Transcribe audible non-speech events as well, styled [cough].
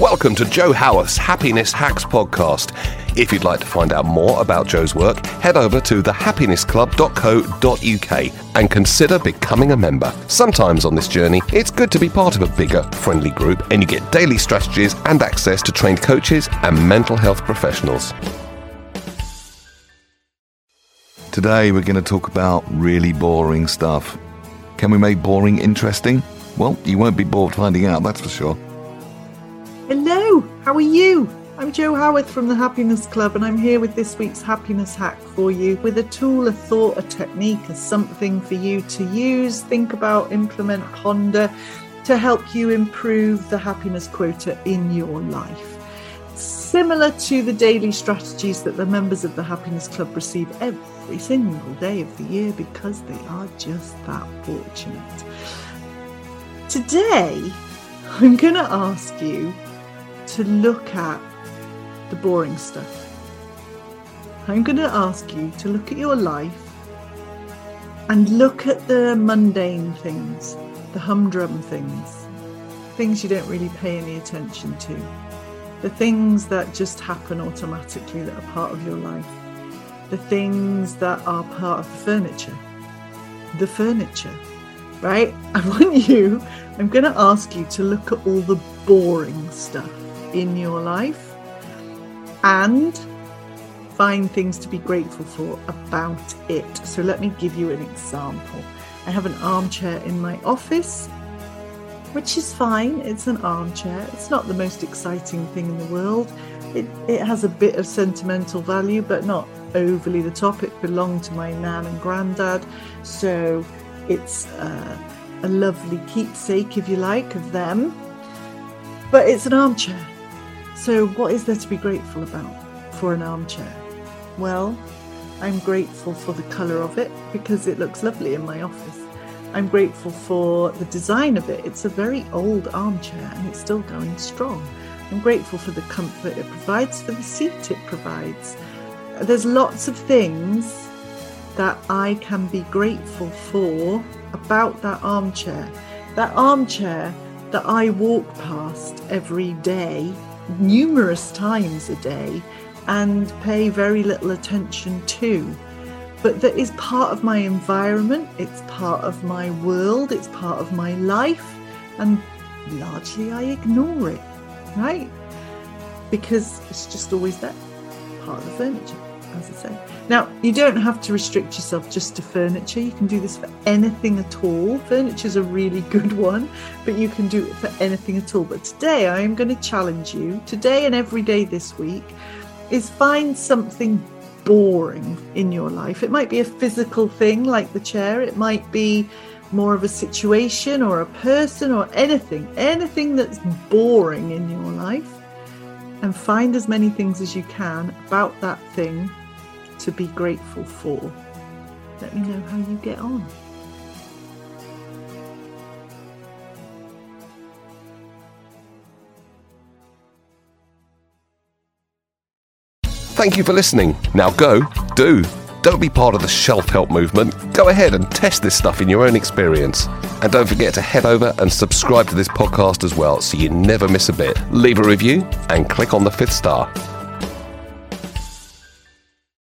Welcome to Jo Howarth's Happiness Hacks podcast. If you'd like to find out more about Jo's work, head over to thehappinessclub.co.uk and consider becoming a member. Sometimes on this journey, it's good to be part of a bigger, friendly group, and you get daily strategies and access to trained coaches and mental health professionals. Today we're going to talk about really boring stuff. Can we make boring interesting? Well, you won't be bored finding out, that's for sure. Hello, how are you? I'm Jo Howarth from the Happiness Club, and I'm here with this week's happiness hack for you with a tool, a thought, a technique, a something for you to use, think about, implement, ponder to help you improve the happiness quota in your life. Similar to the daily strategies that the members of the Happiness Club receive every single day of the year because they are just that fortunate. Today, I'm going to ask you to look at the boring stuff. I'm going to ask you to look at your life and look at the mundane things, the humdrum things, things you don't really pay any attention to, the things that just happen automatically that are part of your life, the things that are part of the furniture. The furniture, right? [laughs] I want you, I'm going to ask you to look at all the boring stuff in your life and find things to be grateful for about it. So, let me give you an example. I have an armchair in my office, which is fine. It's an armchair, it's not the most exciting thing in the world. It, it has a bit of sentimental value, but not overly the top. It belonged to my nan and granddad, so it's uh, a lovely keepsake, if you like, of them. But it's an armchair. So, what is there to be grateful about for an armchair? Well, I'm grateful for the colour of it because it looks lovely in my office. I'm grateful for the design of it. It's a very old armchair and it's still going strong. I'm grateful for the comfort it provides, for the seat it provides. There's lots of things that I can be grateful for about that armchair. That armchair that I walk past every day numerous times a day and pay very little attention to. But that is part of my environment, it's part of my world, it's part of my life, and largely I ignore it, right? Because it's just always there, part of the furniture, as I say. Now, you don't have to restrict yourself just to furniture. You can do this for anything at all. Furniture is a really [laughs] good one, but you can do it for anything at all. But today, I am going to challenge you, today and every day this week, is find something boring in your life. It might be a physical thing like the chair, it might be more of a situation or a person or anything, anything that's boring in your life. And find as many things as you can about that thing to be grateful for. Let me know how you get on. Thank you for listening. Now go, do. Don't be part of the shelf help movement. Go ahead and test this stuff in your own experience. And don't forget to head over and subscribe to this podcast as well so you never miss a bit. Leave a review and click on the fifth star.